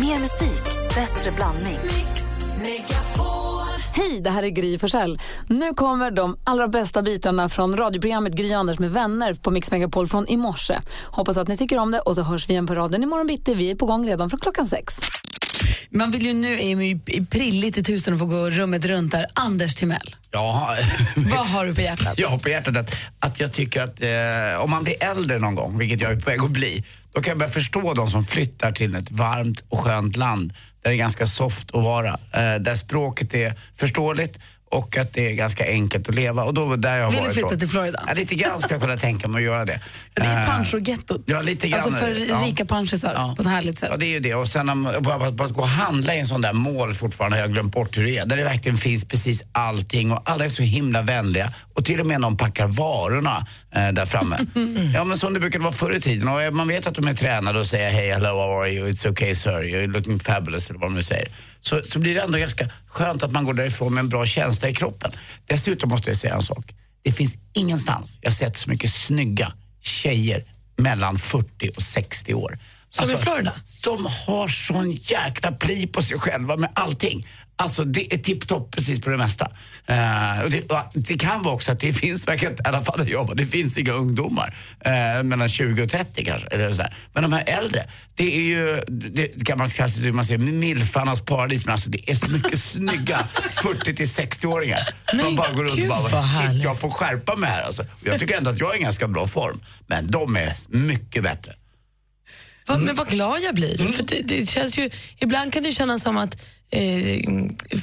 Mer musik, bättre blandning. Hej, det här är Gry Forssell. Nu kommer de allra bästa bitarna från radioprogrammet Gry Anders med vänner på Mix Megapol från i morse. Hoppas att ni tycker om det och så hörs vi igen på raden imorgon bitti. Vi är på gång redan från klockan sex. Man vill ju nu, är ju prilligt i tusen och få gå rummet runt där. Anders Timell, Ja, vad har du på hjärtat? jag har på hjärtat att, att jag tycker att eh, om man blir äldre någon gång, vilket jag är på väg att bli, då kan jag börja förstå de som flyttar till ett varmt och skönt land där det är ganska soft att vara. Eh, där språket är förståeligt och att det är ganska enkelt att leva. Och då, där jag Vill du flytta då. till Florida? Ja, lite grann skulle jag kunna tänka mig att göra det. Det är Eh, pancho-gettot. Ja, lite grann. Alltså för. Ja. rika panschisar Ja. på ett härligt sätt. Ja, det är ju det. Och sen om, bara, bara, att gå och handla i en sån där mål fortfarande har jag glömt bort hur det är. Där det verkligen finns precis allting och alla är så himla vänliga. Och till och med någon packar varorna eh, där framme. ja, men som det brukade vara förr i tiden. Och man vet att de är tränade och säger hej, hello, how are you, it's okay sir, you're looking fabulous eller vad de nu säger. Så, så blir det ändå ganska skönt att man går därifrån med en bra känsla i kroppen. Dessutom måste jag säga en sak. Det finns ingenstans jag sett så mycket snygga tjejer mellan 40 och 60 år. Som i Florida? Som har sån jäkla pli på sig själva med allting. Alltså det är tipptopp precis på det mesta. Eh, och det, och det kan vara också att det finns, verkar, i alla fall där jag det finns inga ungdomar uh, mellan 20 och 30 kanske. Eller sådär. Men de här äldre, det är ju, det kan man kanske man säger, milfarnas paradis. Men alltså det är så mycket snygga 40 till 60-åringar. Man bara går runt och bara, shit härligt." jag får skärpa mig här alltså. Jag tycker ändå att jag är i ganska bra form. Men de är mycket bättre. Vad- Men vad glad jag blir. För det, det känns ju, ibland kan det kännas som att eh,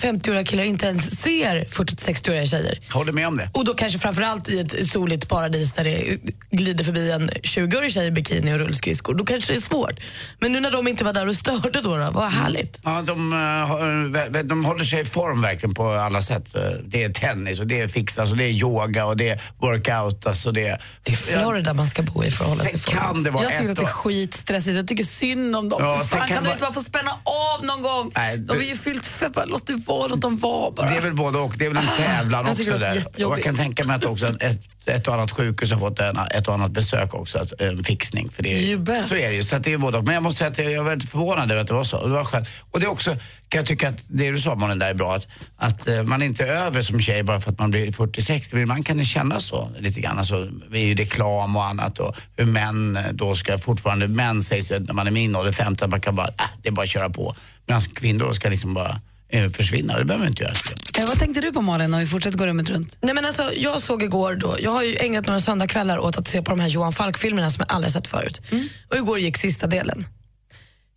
50-åriga killar inte ens ser 40-60-åriga tjejer. Håller med om det. Och då kanske framförallt i ett soligt paradis där det glider förbi en 20-årig tjej i bikini och rullskridskor. Då kanske det är svårt. Men nu när de inte var där och störde då, då vad härligt. Ja, de, eh, har- de håller sig i form verkligen på alla sätt. Eh, Det är tennis och det är fixas och det är yoga och det är workout. Alltså det, Det är Florida man ska bo i för att hålla sig i form. Jag tycker att det är skitstressigt. Jag tycker synd om dem. Ja, För fan, kan kan de man- inte bara få spänna av någon gång? Nej, de det- är ju fyllt feppar. Låt det vara, låt dem vara bara. Det är väl både och. Det är väl en tävlan jag också där. Jag kan tänka mig att också ett, ett och annat sjukhus har fått en, ett och annat besök också, att, en fixning. För det är, så är det ju. Så det är både och. Men jag måste säga att jag var väldigt förvånad över att det var så. Det var skönt. Och det är också, kan jag tycka att det du sa Malin där är bra, att, att eh, man inte är över som tjej bara för att man blir 40-60. Men Man kan känna så lite grann. Alltså, det är ju reklam och annat och hur män eh, då ska fortfarande, män sägs ju när man är min ålder, 50, att man kan bara, äh, det är bara att köra på. Medan kvinnor ska liksom bara försvinna. Det behöver man inte göra. Eh, vad tänkte du på Malin om vi fortsätter gå rummet runt? Nej, men alltså, jag såg igår då, jag har ju ägnat några söndagskvällar åt att se på de här Johan Falk-filmerna som jag aldrig sett förut. Och igår gick sista delen.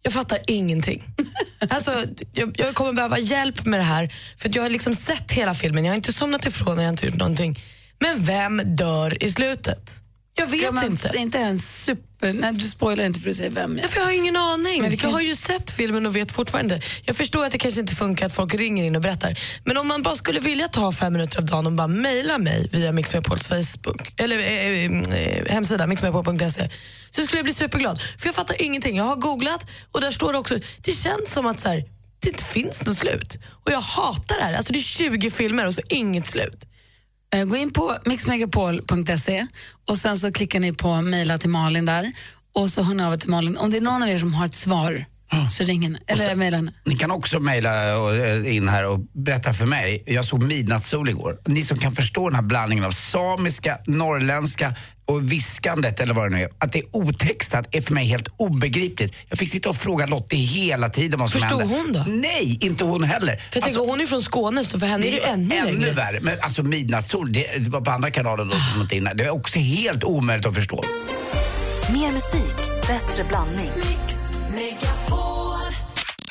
Jag fattar ingenting. alltså, jag, jag kommer behöva hjälp med det här för att jag har liksom sett hela filmen, jag har inte somnat ifrån och jag har inte gjort någonting. Men vem dör i slutet? Jag vet man inte. inte en super... Nej, du spoilar inte för du säger vem. Ja, för jag har ingen aning. Men vi kan- Jag har ju sett filmen och vet fortfarande. Jag förstår att det kanske inte funkar att folk ringer in och berättar. Men om man bara skulle vilja ta fem minuter av dagen och bara mejla mig via Mix Megapols Facebook, eller eh, eh, hemsida mixmegapol.se så skulle jag bli superglad. För jag fattar ingenting. Jag har googlat och där står det också, det känns som att så här, det inte finns något slut. Och jag hatar det här. Alltså det är 20 filmer och så inget slut. Eh, gå in på mixmegapol.se och sen så klickar ni på mejla till Malin där och så hör ni av er till Malin. Om det är någon av er som har ett svar så ring henne, eller mejla henne. Ni kan också mejla eh, in här och berätta för mig. Jag såg Midnattssol igår. Ni som kan förstå den här blandningen av samiska, norrländska och viskandet eller vad det nu är. Att det är otextat är för mig helt obegripligt. Jag fick sitta och fråga Lottie hela tiden vad som Förstod hände. hon då? Nej, inte hon heller. För jag tänker, hon är från Skåne så för henne är det ännu ännu längre. värre. Men alltså Midnattssol, det, det var på andra kanalen då som inte inne. Det är också helt omöjligt att förstå. Mer musik, bättre blandning.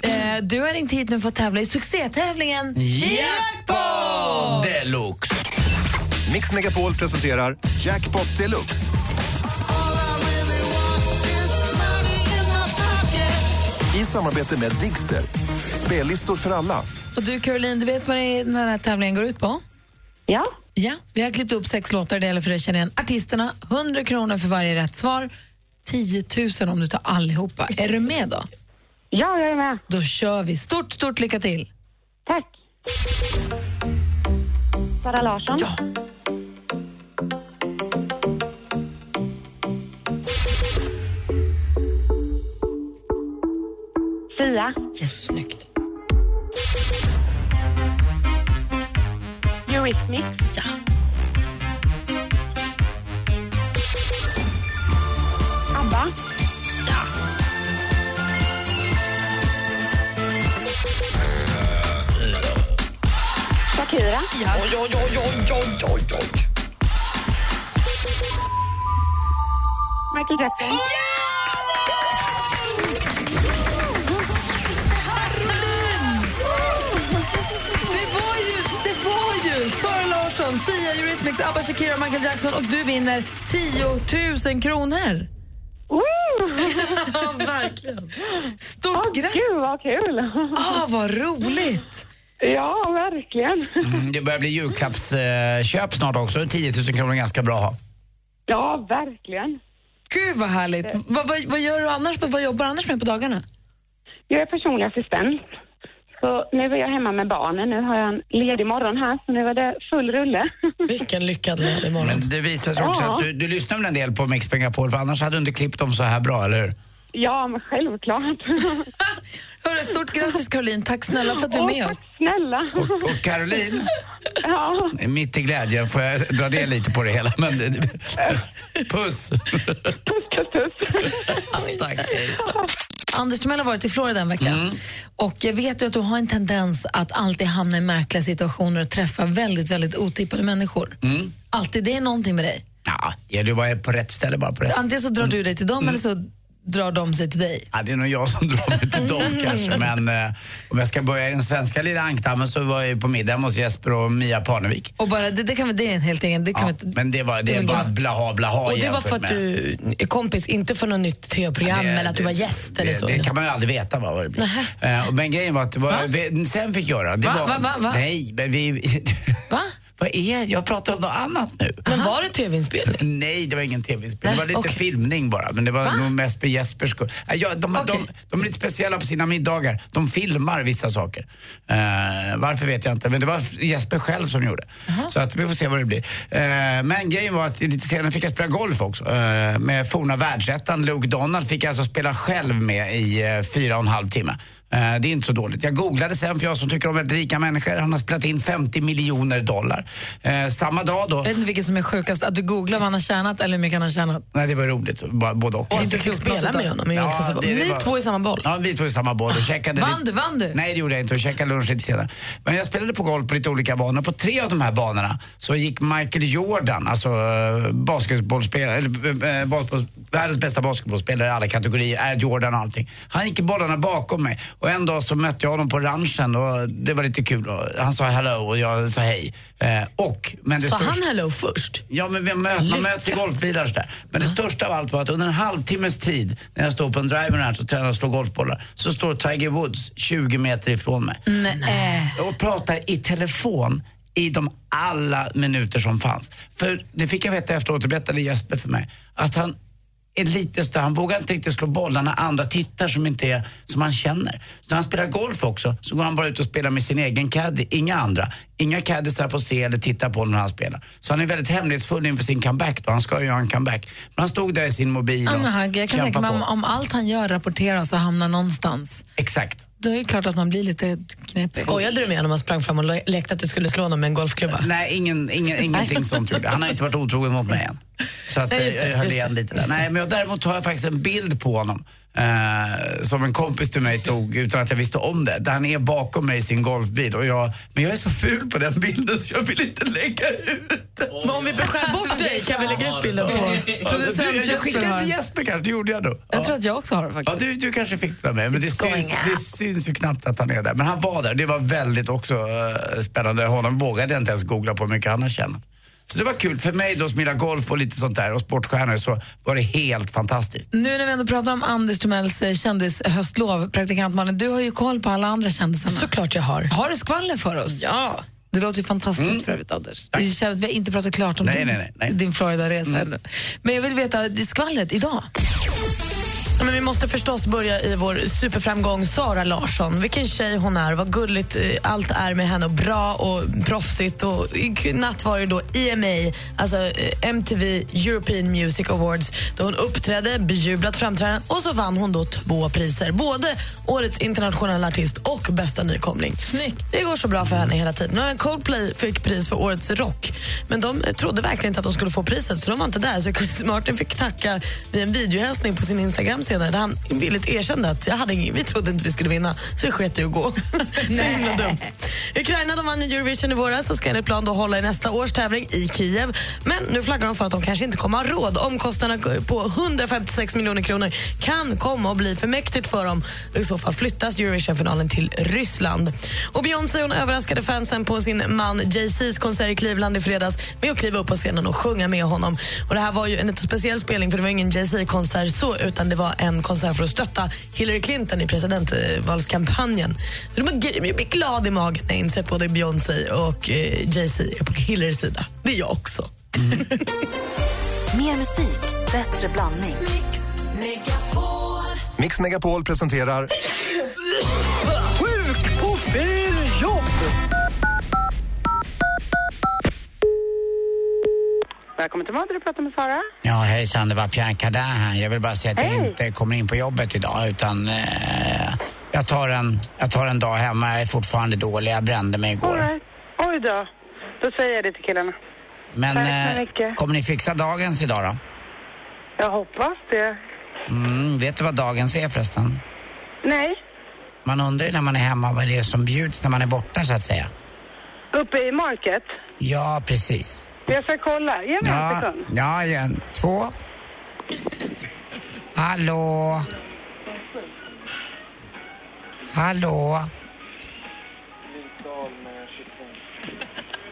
Eh, du har ringt hit nu för att tävla i succétävlingen Jackpot deluxe! Mix Megapol presenterar Jackpot Deluxe. I samarbete med Digster. Spellistor för alla. Och du Caroline, du vet vad det är, den här tävlingen går ut på? Ja, Ja, vi har klippt upp sex låtar, det gäller för dig att känna igen artisterna. 100 kronor för varje rätt svar. 10 000 om du tar allihopa. Är du med då? ja jag är med. Då kör vi. Stort, stort lycka till. Tack. Sara Larsson. Ja. Sia. Yes, snyggt. Eurythmics. Ja. Shakira. Oj, oj, oj, oj, oj, oj, oj. Michael Jackson. Sara Larsson, Sia, Eurythmics, ABBA, Shakira, Michael Jackson och du vinner 10 000 kronor. Ja, verkligen. Stort Åh, grattis! gud, vad kul! Ah, vad roligt! Ja, verkligen. Mm, det börjar bli julklappsköp snart också. 10 000 kronor är ganska bra att ha. Ja, verkligen. Gud vad härligt. Vad, vad, vad gör du annars? Vad jobbar du annars med på dagarna? Jag är personlig assistent. Så nu är jag hemma med barnen. Nu har jag en ledig morgon här, så nu är det full rulle. Vilken lyckad ledig morgon. Men det visar sig också Ja. att du, du lyssnar väl en del på Mix Megapol för annars hade du inte klippt dem så här bra, eller hur? Ja, men självklart. Hörru, stort grattis Caroline. Tack snälla för att du är Åh, med tack oss. snälla. Och, och Caroline, Ja, mitt i glädjen får jag dra det lite på det hela. Men, puss! puss, puss, puss. Tack. hej. Anders Timell har varit i Florida en vecka. Mm. Och jag vet ju att du har en tendens att alltid hamna i märkliga situationer och träffa väldigt, väldigt otippade människor. Mm. Alltid. Det är någonting med dig. Ja, ja, du var på rätt ställe bara på rätt. Antingen så drar du dig till dem Mm. eller så drar de sig till dig. Ja, det är nog jag som drar mig till dem kanske. Men eh, om jag ska börja i den svenska lilla ankdammen så var jag på middag hos Jesper och Mia Parnevik. Och bara, det, det, kan, det är en helt egen... Det kan Ja, vi, men det var, det det bara blaha blaha Och det var för att med- du är kompis, inte för något nytt tv-program Det- eller att du var gäst det, eller så. Det kan man ju aldrig veta vad det blir. Eh, men grejen var att det var, vi, sen fick göra, det Va? var... Va? Va? Va? Nej, men vi... Va? Vad är Jag pratar om något annat nu. Men var det tv-inspelning? Nej, det var ingen tv-inspelning. Det var lite okej. filmning bara. Men det var nog mest för Jespers skull. Ja, de, de, de är lite speciella på sina middagar. De filmar vissa saker. Eh, varför vet jag inte, men det var Jesper själv som gjorde. Så att vi får se vad det blir. Eh, men grejen var att lite senare fick jag spela golf också. Eh, med forna världsettan Luke Donald fick jag alltså spela själv med i fyra och en halv timme. Eh, det är inte så dåligt. Jag googlade sen, för jag som tycker om väldigt rika människor, han har spelat in 50 miljoner dollar. Eh, samma dag då... Jag vet inte vilket som är sjukast, att du googlar vad han har tjänat eller hur mycket han har tjänat. Nej, det var roligt. Både och. Och inte klokt spela något med honom Ja, det- det Ni var- två i samma boll. Ja, vi två i samma boll och käkade Vann du? Vann du? Nej, det gjorde jag inte och käkade lunch lite senare. Men jag spelade på golf på lite olika banor. På tre av de här banorna så gick Michael Jordan, alltså äh, basketbollspelare, eller basketboll, världens bästa basketbollspelare i alla kategorier, är Jordan och allting. Han gick i bollarna bakom mig och en dag så mötte jag honom på ranchen och det var lite kul. Han sa hello och jag sa hej. Eh, och, men det Sa största- han hello först? Ja, men vi möt, man möts i golfbilar och sådär. Men det största av allt var att under en halvtimmes tid, när jag står på en driver ranch och tränar och slår golfbollar, så står Tiger Woods 20 meter ifrån mig. Nej. Och pratar i telefon i de alla minuter som fanns. För det fick jag veta efteråt, det berättade Jesper för mig, att han är lite större, han vågar inte riktigt slå bollar när andra tittar som inte är som han känner. Så när han spelar golf också så går han bara ut och spelar med sin egen caddy, inga andra. Inga caddisar får se eller titta på när han spelar. Så han är väldigt hemlighetsfull inför sin comeback då, han ska ju göra en comeback. Men han stod där i sin mobil och Ja, men Hagge, jag kan tänka mig om, om allt han gör rapporteras och hamnar någonstans, Exakt. Då är det klart att man blir lite knepig. Skojade du med honom och sprang fram och le- lekte att du skulle slå honom med en golfklubba? Nej, ingen, ingen, ingenting sånt gjorde Han har inte varit otrogen mot mig än. Så att, Nej, just det, eh, jag höll igen det, lite där. Nej, men jag, däremot har jag faktiskt en bild på honom. Eh, som en kompis till mig tog utan att jag visste om det. Där han är bakom mig i sin golfbil. Och jag, men jag är så ful på den bilden så jag vill inte lägga ut den. Men om vi skär bort dig kan vi lägga ut bilden på... Ja, du, jag skickade till Jesper kanske, det gjorde jag då. Jag Ja. tror att jag också har det Ja, faktiskt. du, du kanske fick det med, men det syns, det syns ju knappt att han är där. Men han var där, det var väldigt också eh, spännande. Honom vågade jag inte ens googla på hur mycket han har tjänat. Så det var kul. För mig då som gillar golf och lite sånt där och sportstjärnor så var det helt fantastiskt. Nu när vi ändå pratar om Anders Timells eh, kändishöstlov, praktikant Malin, du har ju koll på alla andra kändisarna. Såklart jag har. Har du skvaller för oss? Ja. Det låter ju fantastiskt för övrigt, Anders. Tack. Vi känner att vi har inte pratat klart om Nej, din, nej, nej, din Florida-resa. ännu. Men jag vill veta, det är skvallret idag. Ja, men vi måste förstås börja i vår superframgång Sara Larsson. Vilken tjej hon är, vad gulligt eh, allt är med henne och bra och proffsigt. Och i natt var det då EMA, alltså eh, MTV European Music Awards då hon uppträdde, bejublat framträdande och så vann hon då två priser. Både Årets internationella artist och bästa nykomling. Snyggt. Det går så bra för henne hela tiden. Nu har Coldplay fick pris för Årets rock men de eh, trodde verkligen inte att de skulle få priset så de var inte där. Så Chris Martin fick tacka vid en videohälsning på sin Instagram senare där han villigt erkände att jag hade vi trodde inte vi skulle vinna så det sket i att gå. så himla dumt. Ukraina de vann Eurovision i våras och ska enligt plan då hålla i nästa års tävling i Kiev. Men nu flaggar de för att de kanske inte kommer ha råd. Omkostnaderna på 156 miljoner kronor kan komma att bli för mäktigt för dem. I så fall flyttas Eurovision-finalen till Ryssland. Och Beyoncé hon överraskade fansen på sin man Jay-Z's konsert i Cleveland i fredags med att kliva upp på scenen och sjunga med honom. Och Det här var ju en lite speciell spelning för det var ingen Jay-Z-konsert så utan det var en konsert för att stötta Hillary Clinton i presidentvalskampanjen. Så det jag blir glad i magen när jag inser att både Beyoncé och eh, Jay-Z är på Hillarys sida. Det är jag också. Mer musik, bättre blandning. Mix Megapol presenterar Sjuk på fel jobb! Välkommen till Mad, du pratar med Sara. Ja, hejsan, det var Pierre Cardin här. Jag vill bara säga att jag Hej. inte kommer in på jobbet idag utan eh, jag, tar en, jag tar en dag hemma. Jag är fortfarande dålig. Jag brände mig All igår. right. Oj då. Då säger jag det till killarna. Men eh, kommer ni fixa dagens idag då? Jag hoppas det. Mm, vet du vad dagens är förresten? Nej, Man undrar ju när man är hemma vad det är som bjuds när man är borta så att säga. uppe i market. Ja, precis. Jag ska kolla. Ge mig en sekund. ja, en, två. Hallå? Hallå?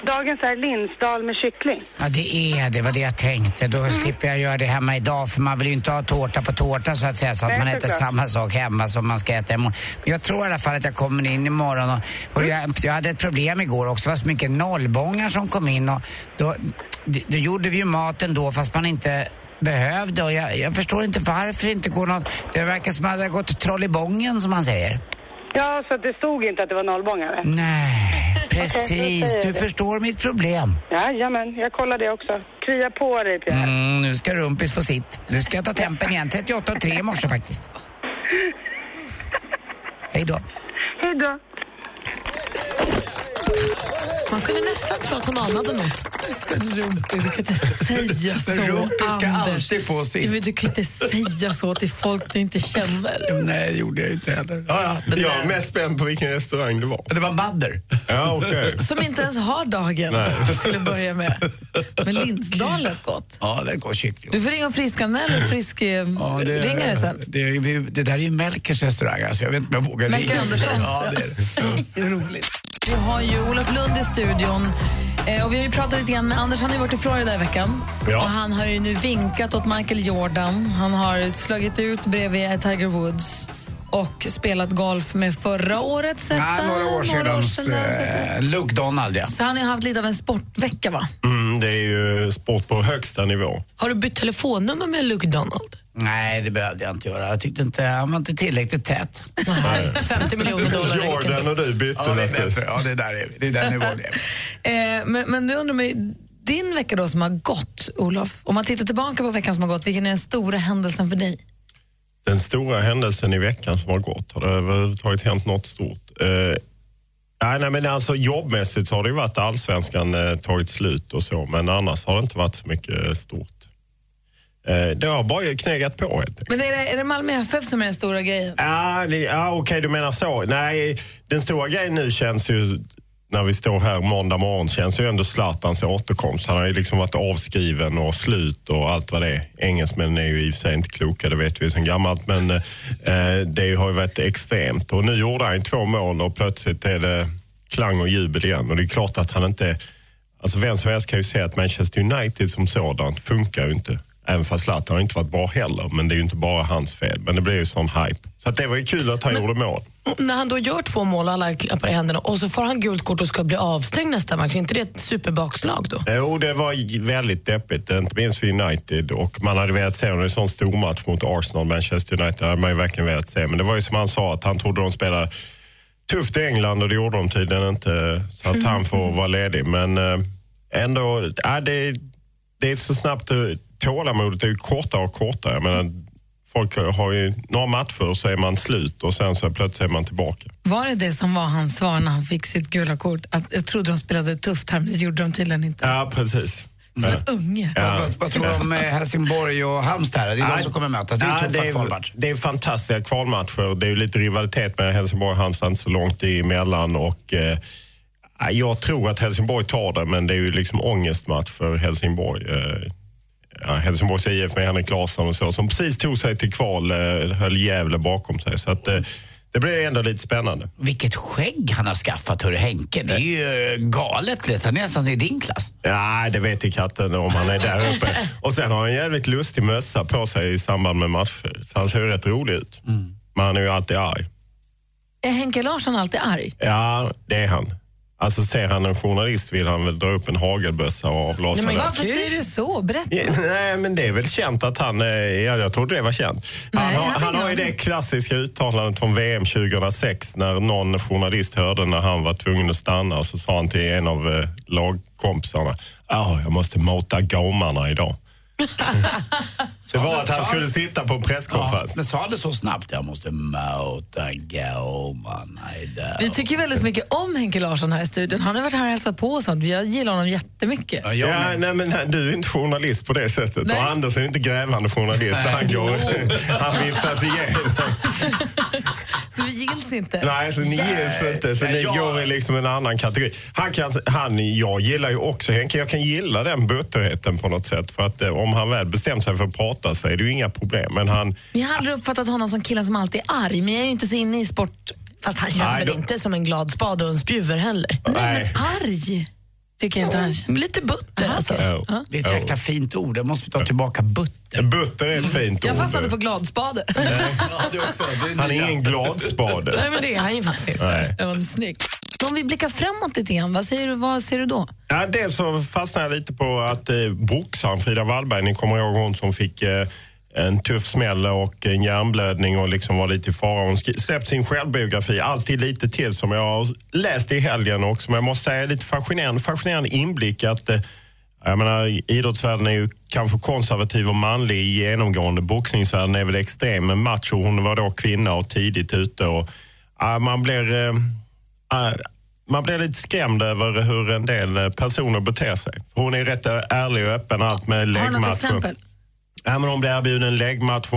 Dagens är linsdal med kyckling. Ja, det är det. var det jag tänkte. Då slipper jag göra det hemma idag. För man vill ju inte ha tårta på tårta så att säga. Så att Nej, man äter såklart. samma sak hemma som man ska äta imorgon. Men jag tror i alla fall att jag kommer in imorgon. Och, och jag, jag hade ett problem igår också. Det var så mycket nollbångar som kom in. Och då, då, gjorde vi ju maten då fast man inte behövde. Och jag, jag förstår inte varför det inte går något. Det verkar som att det har gått troll i bången som man säger. Ja, så det stod inte att det var nollbångare? Nej, precis. Du det. förstår mitt problem. Jajamän, jag kollar det också. Krya på dig, Pierre. Mm, nu ska Rumpis få sitt. Nu ska jag ta tempen igen. 38 och 3 i morse faktiskt. Hej då. Hej då. Man kunde nästan tro att hon anade något. Ska rumpis, du kan inte säga så, Rumpis ska Anders. alltid få sitt. Men Du kan inte säga så till folk du inte känner. Nej, det gjorde jag inte heller. Ja, ja, men Jag är mest spänd på vilken restaurang det var. det var Madder. Ja, okej. Som inte ens har dagens till att börja med. Men Lindsdal lät gott. Ja, det går kyckling. Du får ringa och friskanmäla och frisk eh, Ja, det, ringa det sen. Det, det, det där är ju Melkers restaurang, alltså. jag vet inte om jag vågar Melker ringa. Anderssons. Ja, det är det. Roligt. Vi har ju Olof Lund i studion. Eh, och vi har ju pratat lite grann med Anders, han har varit i Florida i veckan. Ja. Och han har ju nu vinkat åt Michael Jordan. Han har slagit ut bredvid Tiger Woods och spelat golf med förra årets Ja, några år sedan. sedan. Eh, Luke Donald, ja. Så han har haft lite av en sportvecka, va? Mm, det är ju sport på högsta nivå. Har du bytt telefonnummer med Luke Donald? Nej, det behövde jag inte göra. Jag tyckte inte, han var inte tillräckligt tät. 50 miljoner dollar. Jordan och du bytte. Ja, det är bättre. Ja, det där är, det är där nivån är. Eh, men, men du undrar mig, din vecka då som har gått, Olof, om man tittar tillbaka på veckan som har gått, vilken är den stora händelsen för dig? Den stora händelsen i veckan som har gått, har det överhuvudtaget hänt något stort? Eh, nej, men alltså jobbmässigt har det ju varit allsvenskan eh, tagit slut och så, men annars har det inte varit så mycket eh, stort. Eh, det har bara knegat på. Men är det, är det Malmö FF som är den stora grejen? Ja, det- ja okej du menar så. Nej, den stora grejen nu känns ju, när vi står här måndag morgon, känns ju ändå Zlatans återkomst. Han har ju liksom varit avskriven och slut och allt vad det är. Engelsmännen är ju i och för sig inte kloka, det vet vi sedan gammalt, men eh, eh, det har ju varit extremt. Och nu gjorde han två mål och plötsligt är det klang och jubel igen. Och det är klart att han inte... Alltså vem som helst kan ju säga att Manchester United som sådant funkar ju inte. Även fast Zlatan har inte varit bra heller, men det är ju inte bara hans fel. Men det blev ju sån hype. Så att det var ju kul att han gjorde mål. När han då gör två mål och alla klappar i händerna och så får han gult kort och ska bli avstängd nästa match, är inte det ett superbakslag då? Jo, det var väldigt deppigt, inte minst för United. Och man hade velat se en sån stor match mot Arsenal, Manchester United hade man ju verkligen velat se. Men det var ju som han sa, att han trodde de spelade tufft i England och det gjorde de tydligen inte. Så att han får vara ledig. Men eh, ändå, ja, det, det är så snabbt. Tålamodet är ju kortare och kortare. Jag menar, folk har ju några matcher så är man slut och sen så plötsligt är man tillbaka. Var det det som var hans svar när han fick sitt gula kort? Att jag trodde de spelade tufft här, men det gjorde de tydligen inte. Ja, precis. Som en unge. Ja. Vad, vad tror du om eh, Helsingborg och Halmstad? här? Det är de som kommer mötas. Det är ju Ja, tuffa det, kvalmatch. är, det är fantastiska kvalmatcher. Det är ju lite rivalitet med Helsingborg och Halmstad, så långt emellan. Och, eh, jag tror att Helsingborg tar det, men det är ju liksom ångestmatch för Helsingborg. Eh, Helsingborgs IF med Henrik Larsson och så, som precis tog sig till kval, eh, höll Gävle bakom sig. Så att, eh, det blir ändå lite spännande. Vilket skägg han har skaffat, hörru Henke. Det är ju eh, galet. du. Han är nästan i din klass. Ja, det vet i katten om han är där uppe. Och sen har han en jävligt lustig mössa på sig i samband med matcher. Så han ser ju rätt rolig ut. Men han är ju alltid arg. Är Henke Larsson alltid arg? Ja, det är han. Alltså ser han en journalist vill han väl dra upp en hagelbössa och avlossa Nej, men den. Varför säger du så? Berätta. Ja, Nej, men det är väl känt att han... eh, Ja, jag trodde det var känt. Han, Nej, har, han har ju det klassiska uttalandet från VM 2006 när någon journalist hörde när han var tvungen att stanna så sa han till en av eh, lagkompisarna Ja, jag måste mata gamarna idag. det var att han skulle sitta på en Ja, presskonferens. men sa det så snabbt? Jag måste gamarna idag. Vi tycker väldigt mycket om Henke Larsson här i studion. Han har varit här och hälsat på och sånt. Jag gillar honom jättemycket. Ja, jag Ja, nej, men nej, du är inte journalist på det sättet. Nej. Och Anders är inte grävande journalist. så Han, går, han viftas igenom. Så vi gills inte. Nej, så ni gills inte. Så Nej, ni jag- går i liksom en annan kategori. Han kan, han, jag gillar ju också Henke. Jag kan gilla den butterheten på något sätt. För att eh, om han väl bestämt sig för att prata så är det ju inga problem. Men han... Men Jag har aldrig uppfattat honom som killen som alltid är arg, men jag är ju inte så inne i sport. Fast han känns Nej, väl då- inte som en glad spade och en spjuver heller. Nej. Arg tycker jag inte han Lite butter alltså. Ja. Det är ett jäkla fint ord. Det måste vi ta tillbaka. Butter. Butter är ett fint Jag ord. fastnade på gladspade. Ja, det också. Det Han är ingen gladspade. Nej men det är han ju faktiskt inte. Nej. Det var snyggt. Om vi blickar framåt lite grann, vad, säger du, vad ser du då? Ja, dels så fastnade jag lite på att eh, boxaren Frida Wallberg, ni kommer ihåg hon som fick eh, en tuff smäll och en hjärnblödning och liksom var lite i fara. Hon skri- släppt sin självbiografi, alltid lite till som jag har läst i helgen också. Men jag måste säga lite fascinerande, fascinerande inblick att eh, jag menar, idrottsvärlden är ju kanske konservativ och manlig genomgående. Boxningsvärlden är väl extrem, men macho, hon var då kvinna och tidigt ute. Och, ja, man blir... Eh, man blir lite skrämd över hur en del personer beter sig. Hon är rätt ärlig och öppen, allt med Har du något läggmatcher. exempel? Ja, men hon blir erbjuden en läggmatch.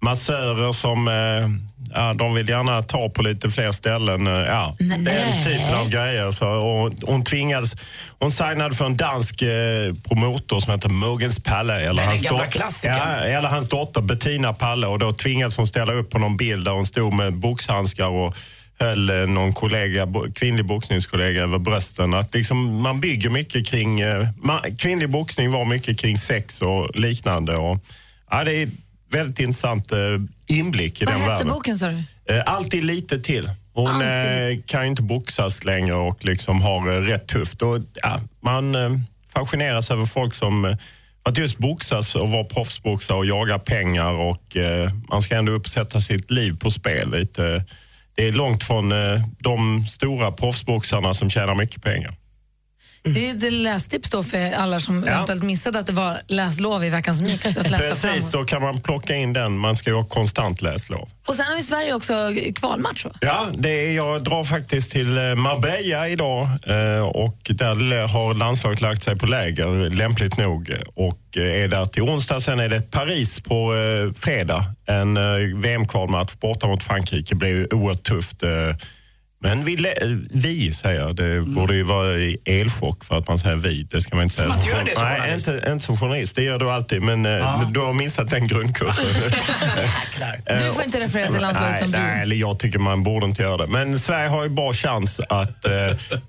Massörer som eh, ja, de vill gärna ta på lite fler ställen. eh, Ja, den typen av grejer. Så, och hon tvingades... Hon signade för en dansk eh, promotor som heter Mogens Palle. Eller den hans, dotter, ja, eller hans dotter Bettina Palle. Och då tvingades hon ställa upp på någon bild där hon stod med boxhandskar och höll någon kollega, kvinnlig boxningskollega över brösten. Att liksom, man bygger mycket kring... Eh, man, kvinnlig boxning var mycket kring sex och liknande. Och, ja, det är väldigt intressant eh, inblick i Vad den hette världen. boken sa du? Eh, alltid lite till. Hon Alltid kan ju inte boxas längre och liksom har rätt tufft. Och, ja, man fascineras över folk som att just boxas och vara proffsboxare och jaga pengar och man ska ändå uppsätta sitt liv på spel lite. Det är långt från eh, de stora proffsboxarna som tjänar mycket pengar. Det är ett lästips då för alla som eventuellt missade att det var läslov i veckans mix. Att läsa Precis, framåt. då kan man plocka in den. Man ska ju ha konstant läslov. Och sen har vi Sverige också kvalmatch va? Ja, det är, jag drar faktiskt till eh, Marbella idag eh, och där har landslaget lagt sig på läger, lämpligt nog, och eh, är där till onsdag. Sen är det Paris på fredag, en VM-kvalmatch borta mot Frankrike. Det blir ju oerhört tufft. Eh, men vi, lä- vi säger jag, det borde ju vara i elchock för att man säger vi. Det ska man inte säga. man göra det som Nej, journalist? inte, inte som journalist. Det gör du alltid, men eh, du har missat den grundkursen. Du får inte referera till landslaget nej, som nej, vi. eller jag tycker man borde inte göra det. Men Sverige har ju bra chans att eh,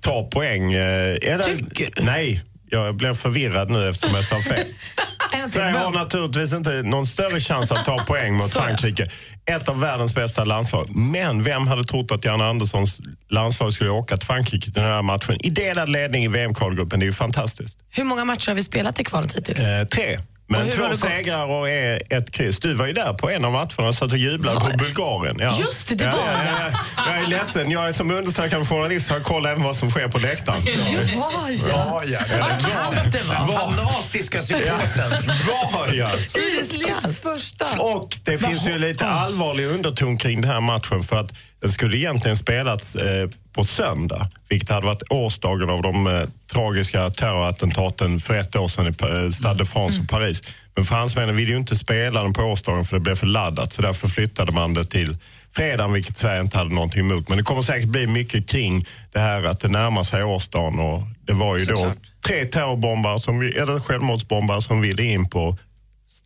ta poäng. Eh, är det- Tycker du? Nej, Jag blev förvirrad nu eftersom jag sa fel. Sverige har naturligtvis inte någon större chans att ta poäng mot Frankrike. Ett av världens bästa landslag. Men vem hade trott att Jan Anderssons landslag skulle åka till Frankrike till den här matchen? I delad ledning i VM-kvalgruppen. Det är ju fantastiskt. Hur många matcher har vi spelat i kvalet hittills? Eh, tre. Men två segrar och ett kryss. Du var ju där på en av matcherna och satt och jublade på Bulgarien. Ja. Just det, det var ja, ja, ja. Jag är ledsen. Jag är som undersökande journalist har koll även vad som sker på läktaren. Var ja. Ja, ja. Vad kallt det var. Fanatiska supporten. Var ja. Livs första. Och det finns ju lite allvarlig underton kring den här matchen för att den skulle egentligen spelats eh, på söndag, vilket hade varit årsdagen av de eh, tragiska terrorattentaten för ett år sedan i eh, Stade de France och Paris. Men fransmännen ville ju inte spela den på årsdagen för det blev för laddat, så därför flyttade man det till fredagen, vilket Sverige inte hade någonting emot. Men det kommer säkert bli mycket kring det här att det närmar sig årsdagen och det var ju då tre terrorbombare, som vi, eller självmordsbombare som ville in på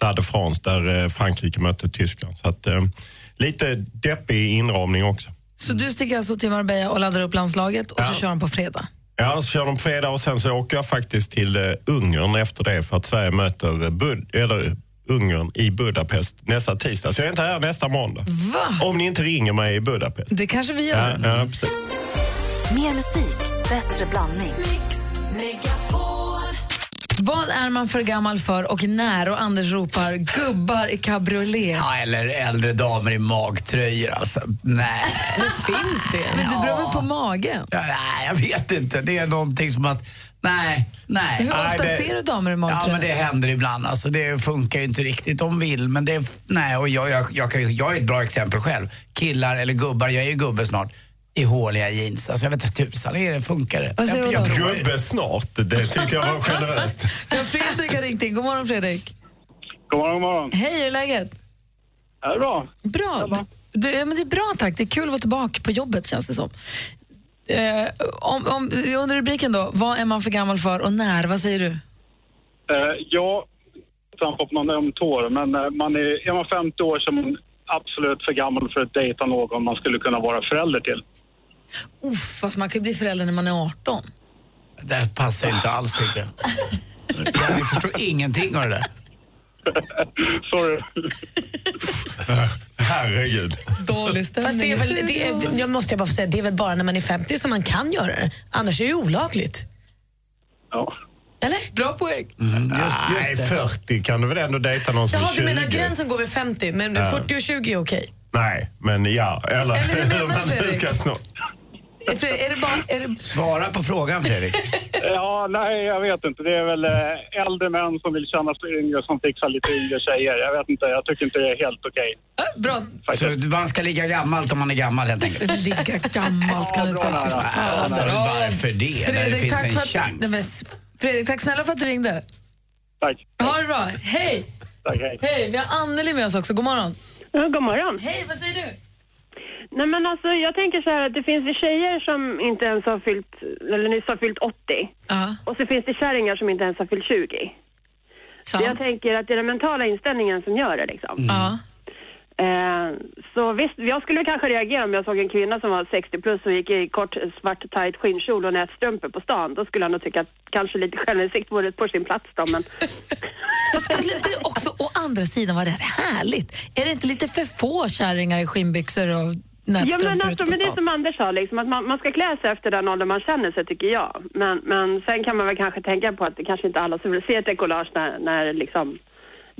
Stade de France där eh, Frankrike mötte Tyskland. Så att, eh, lite deppig inramning också. Så du sticker alltså till Marbella och laddar upp landslaget och så kör han på fredag? Ja, så kör de på fredag och sen så åker jag faktiskt till eh, Ungern efter det för att Sverige möter Bud eller Ungern i Budapest nästa tisdag. Så jag är inte här nästa måndag. Va? Om ni inte ringer mig i Budapest. Det kanske vi Ja, gör. ja, precis. Mer musik, bättre blandning. Vad är man för gammal för och när? Och Anders ropar gubbar i cabriolet. Ja, eller äldre damer i magtröjor alltså. Nej. Det finns det. Men det beror väl på magen. Ja, nej, jag vet inte. Det är någonting som att, nej, nej. Hur nej, ofta det- ser du damer i Ja, magtröja? men det händer ibland. Alltså, det funkar ju inte riktigt. De vill, men det... Nej, och jag, jag, jag, jag är ett bra exempel själv. Killar, eller gubbar, jag är ju gubbe snart, i håliga jeans. Alltså, jag vet inte tusan är det funkar det. Säger jag, jag. Gubbe snart, det tyckte jag var generöst. Ja, Fredrik har ringt in. God morgon Fredrik. God morgon, god morgon. Hej, hur är läget? Är det bra? Bra. Du, ja, men det är bra tack. Det är kul att vara tillbaka på jobbet känns det som. Eh, om, om, under rubriken då, vad är man för gammal för och när? Vad säger du? Eh, jag trampar på någon öm tår, men eh, man är, är man 50 år så är man absolut för gammal för att dejta någon man skulle kunna vara förälder till. Uff, fast man kan ju bli förälder när man är 18. Det här passar ju inte alls tycker jag. Jag förstår ingenting av det där. Sorry. Herregud. Dålig stämning Fast det är väl, det är, jag måste jag bara få säga, det är väl bara när man är 50 som man kan göra det. Annars är det ju olagligt. Ja. Eller? Bra poäng. Nej, 40 kan du väl ändå dejta någon som Jaha, är du 20? menar gränsen går vid 50, men 40 och 20 är okej? Nej, men ja. Eller, Eller hur menar man nu Fredrik? ska snå. Är, Fredrik, är det bara, är det, Svara på frågan Fredrik. ja, nej, jag vet inte. Det är väl eh, äldre män som vill känna sig yngre som fixar lite yngre tjejer. Jag vet inte, jag tycker inte det är helt okej. ah, bra. Så man ska ligga gammalt om man är gammal helt enkelt. Ligga gammalt kan du inte säga. Alltså, varför det? När det Fredrik, finns tack en för att, chans. nej, Fredrik, tack snälla för att du ringde. Tack. Ha det bra. Hej! Tack, hej. Hej, vi har Anneli med oss också. God morgon. Ja, god morgon. Hej, vad säger du? Nej men alltså jag tänker så här att det finns ju tjejer som inte ens har fyllt, eller nyss har fyllt 80. Ja, Och så finns det kärringar som inte ens har fyllt 20. Så jag sant. tänker att det är den mentala inställningen som gör det liksom. Ja. Eh, så visst, jag skulle kanske reagera om jag såg en kvinna som var 60 plus och gick i kort svart tight skinnkjol och nätstrumpor på stan. Då skulle jag nog tycka att kanske lite självinsikt vore på sin plats då, men Fast skulle inte det också å andra sidan vara rätt härligt? Är det inte lite för få kärringar i skinnbyxor och Ja men alltså, men det är som Anders sa, liksom, att man, man ska klä sig efter den ålder man känner sig tycker jag. Men, men sen kan man väl kanske tänka på att det kanske inte alla som vill se ett dekollage när, när liksom,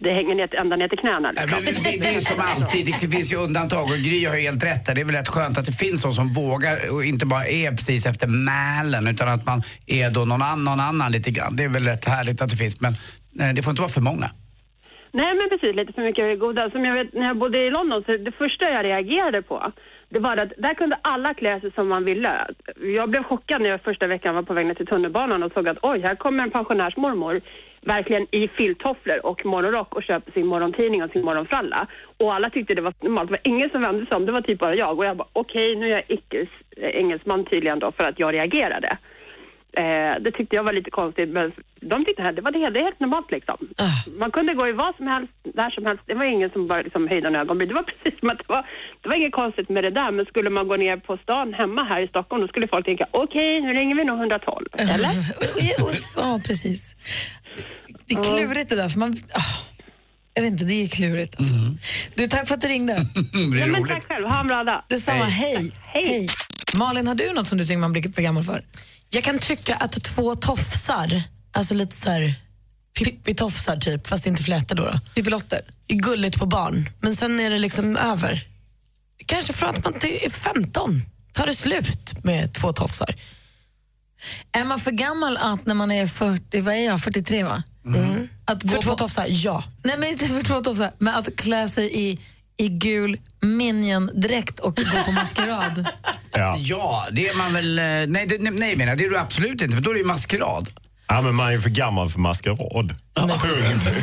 det hänger ner, ända ner till knäna. Liksom. men Det, det är som alltid, det finns ju undantag och Gry har ju helt rätt där. Det är väl rätt skönt att det finns de som vågar och inte bara är precis efter mälen utan att man är då någon annan, någon annan lite grann. Det är väl rätt härligt att det finns men eh, det får inte vara för många. Nej men precis, lite för mycket goda. Som jag vet, när jag bodde i London, så det första jag reagerade på, det var att där kunde alla klä sig som man ville. Jag blev chockad när jag första veckan var på väg ner till tunnelbanan och såg att oj, här kommer en pensionärsmormor verkligen i filttofflor och morgonrock och köper sin morgontidning och sin morgonfralla. Och alla tyckte det var normalt. Det var ingen som vände sig om, det var typ bara jag. Och jag bara, okej, nu är jag icke engelsman tydligen då för att jag reagerade. Eh, det tyckte jag var lite konstigt, men de tyckte att det var det, det helt normalt liksom. Man kunde gå i vad som helst, där som helst. Det var ingen som bara liksom höjde en ögonbryn. Det var precis som att det var, det var inget konstigt med det där, men skulle man gå ner på stan hemma här i Stockholm, då skulle folk tänka, okej, nu ringer vi nog 112, eller? Ja, precis. Det är klurigt det där, för man... ah, jag vet inte, det är klurigt alltså. Du, tack för att du ringde. Det Ja, är men roligt. tack själv, ha en bra dag. Detsamma, hej. Hej. Malin, har du något som du tycker man blir för gammal för? Jag kan tycka att två tofsar, alltså lite såhär Pippi-tofsar typ, fast inte flätor då, då. Pippilotter? är gulligt på barn, men sen är det liksom över. Kanske från att man är 15 tar det slut med två tofsar. Är man för gammal att när man är 40, vad är jag, 43 va? Att gå För två på- tofsar, ja. Nej men inte för två tofsar, men att klä sig i, i gul minion-dräkt och gå på maskerad. Ja. Ja, det är man väl... eh, Nej, det, nej, nej menar, det är du absolut inte, för då är det ju maskerad. Ja, men man är för gammal för maskerad. Punkt.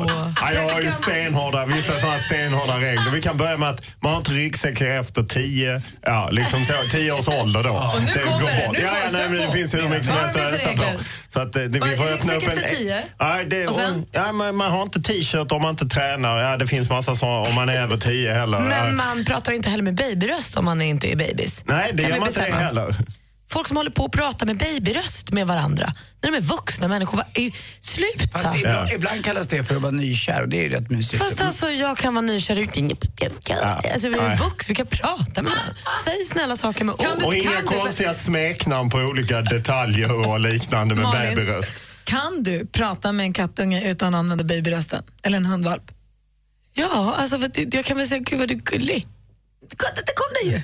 är. Ja, jag har ju stenhårda, vissa sådana stenhårda regler. Vi kan börja med att man har inte ryggsäck efter tio, ja, liksom så, tio års ålder då. nu det kommer det, nu Ja, ja, nej, men det finns hur mycket som helst att ösa på. Så att, eh, det, vi får öppna upp en... efter tio? Ja, det, Och sen? ja, man, man har inte t-shirt om man inte tränar. Ja, det finns massa sådana om man är över tio heller. Men man pratar inte heller med babyröst om man inte är babys. Nej, det Kan gör man inte det heller. Folk som håller på att prata med babyröst med varandra, när de är vuxna människor, är, sluta! Fast ibland, ibland kallas det för att vara nykär och det är ju rätt mysigt. Fast alltså jag kan vara nykär utan... Alltså vi är Nej. vuxna, vi kan prata med varandra. Säg snälla saker med Kan ord. du- Och inga du- konstiga smeknamn på olika detaljer och liknande med Malin? babyröst. Kan du prata med en kattunge utan att använda babyrösten? Eller en hundvalp? Ja, alltså för det, jag kan väl säga gud vad du är gullig. Det kom det ju!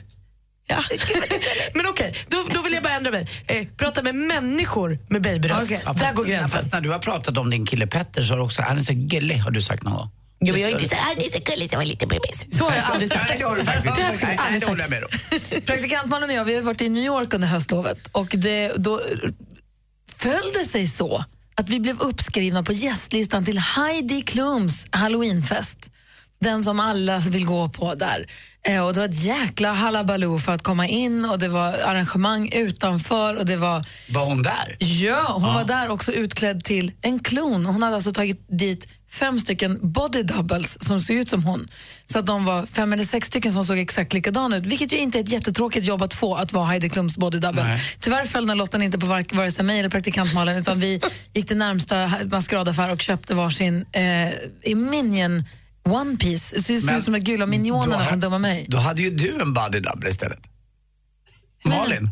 Ja. Men okej, då, då vill jag bara ändra mig. Eh, prata med människor med babyröst. Okej. Ja, Där går gränsen. fast när du har pratat om din kille Petter så har du också, han är så gullig har du sagt någon gång. Jo, men jag är inte så, det är så gulligt som en liten bebis. Så har jag aldrig sagt. Nej, det har du faktiskt inte. Det Nej, nej, håller jag med om. Praktikantmannen och jag vi har varit i New York under höstlovet och det, då föll det sig så att vi blev uppskrivna på gästlistan till Heidi Klums halloweenfest. Den som alla vill gå på där. Eh, och det var ett jäkla halabaloo för att komma in och det var arrangemang utanför och det var Var hon där? Ja, hon var där också utklädd till en klon. Hon hade alltså tagit dit fem stycken body doubles som såg ut som hon. Så att de var fem eller sex stycken som såg exakt likadana ut. Vilket ju inte är ett jättetråkigt jobb att få, att vara Heidi Klums body double. Nej. Tyvärr föll den lotten inte på var- vare sig mig eller praktikantmalen utan vi gick till närmsta maskeradaffär och köpte varsin eh, i Minion One Piece. Det ser ut som de gula minionerna från Dumma mig. Då hade ju du en body double istället. Malin?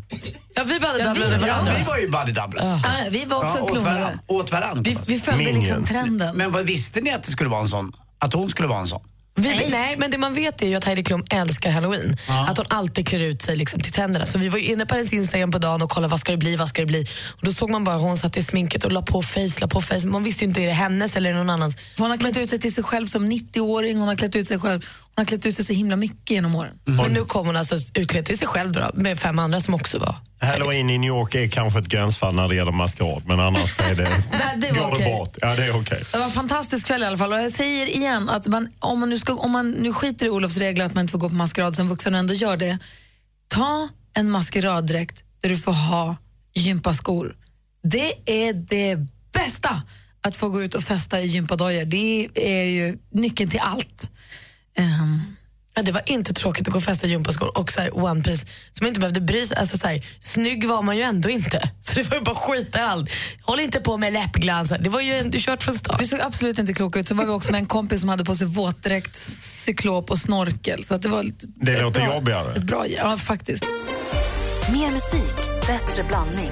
Ja, vi bara Ja, vi- doublade ja, varandra. Vi var ju body doubles. Ah, vi var också Ja, åt varann. Åt varann. Vi, vi följde liksom Minions. trenden. Men vad visste ni att det skulle vara en sån? Att hon skulle vara en sån? Vi, nej. men det man vet är ju att Heidi Klum älskar halloween. Att hon alltid klär ut sig liksom till tänderna. Så vi var inne på hennes Instagram på dagen och kollade vad ska det bli, vad ska det bli. Och då såg man bara hur hon satt i sminket och la på face, la på face. Man visste ju inte är det hennes eller någon annans. För Hon har klätt ut sig till sig själv som 90-åring, hon har klätt ut sig själv. Hon har klätt ut sig så himla mycket genom åren. Men nu kom hon alltså utklädd till sig själv då, med fem andra som också var. Halloween i New York är kanske ett gränsfall när det gäller maskerad, men annars är det, det var går okej. det bort. Ja, det är okej. Det var en fantastisk kväll i alla fall. Och jag säger igen att man, om, man nu ska, om man nu skiter i Olofs regler att man inte får gå på maskerad som vuxen och ändå gör det. Ta en maskeraddräkt där du får ha gympaskor. Det är det bästa att få gå ut och festa i gympadojor. Det är ju nyckeln till allt. Ehm, Ja, det var inte tråkigt att gå och festa i gympaskor och så här, One Piece som man inte behövde bry sig alltså, så här, Snygg var man ju ändå inte. Så det var ju bara skita i allt. Håll inte på med läppglans. Det var ju ändå kört från start. Vi såg absolut inte kloka ut. Så var vi också med en kompis som hade på sig våtdräkt, cyklop och snorkel. Så att det var ett, Det ett låter bra, jobbigare. Ett bra, ja, faktiskt. Mer musik, bättre blandning.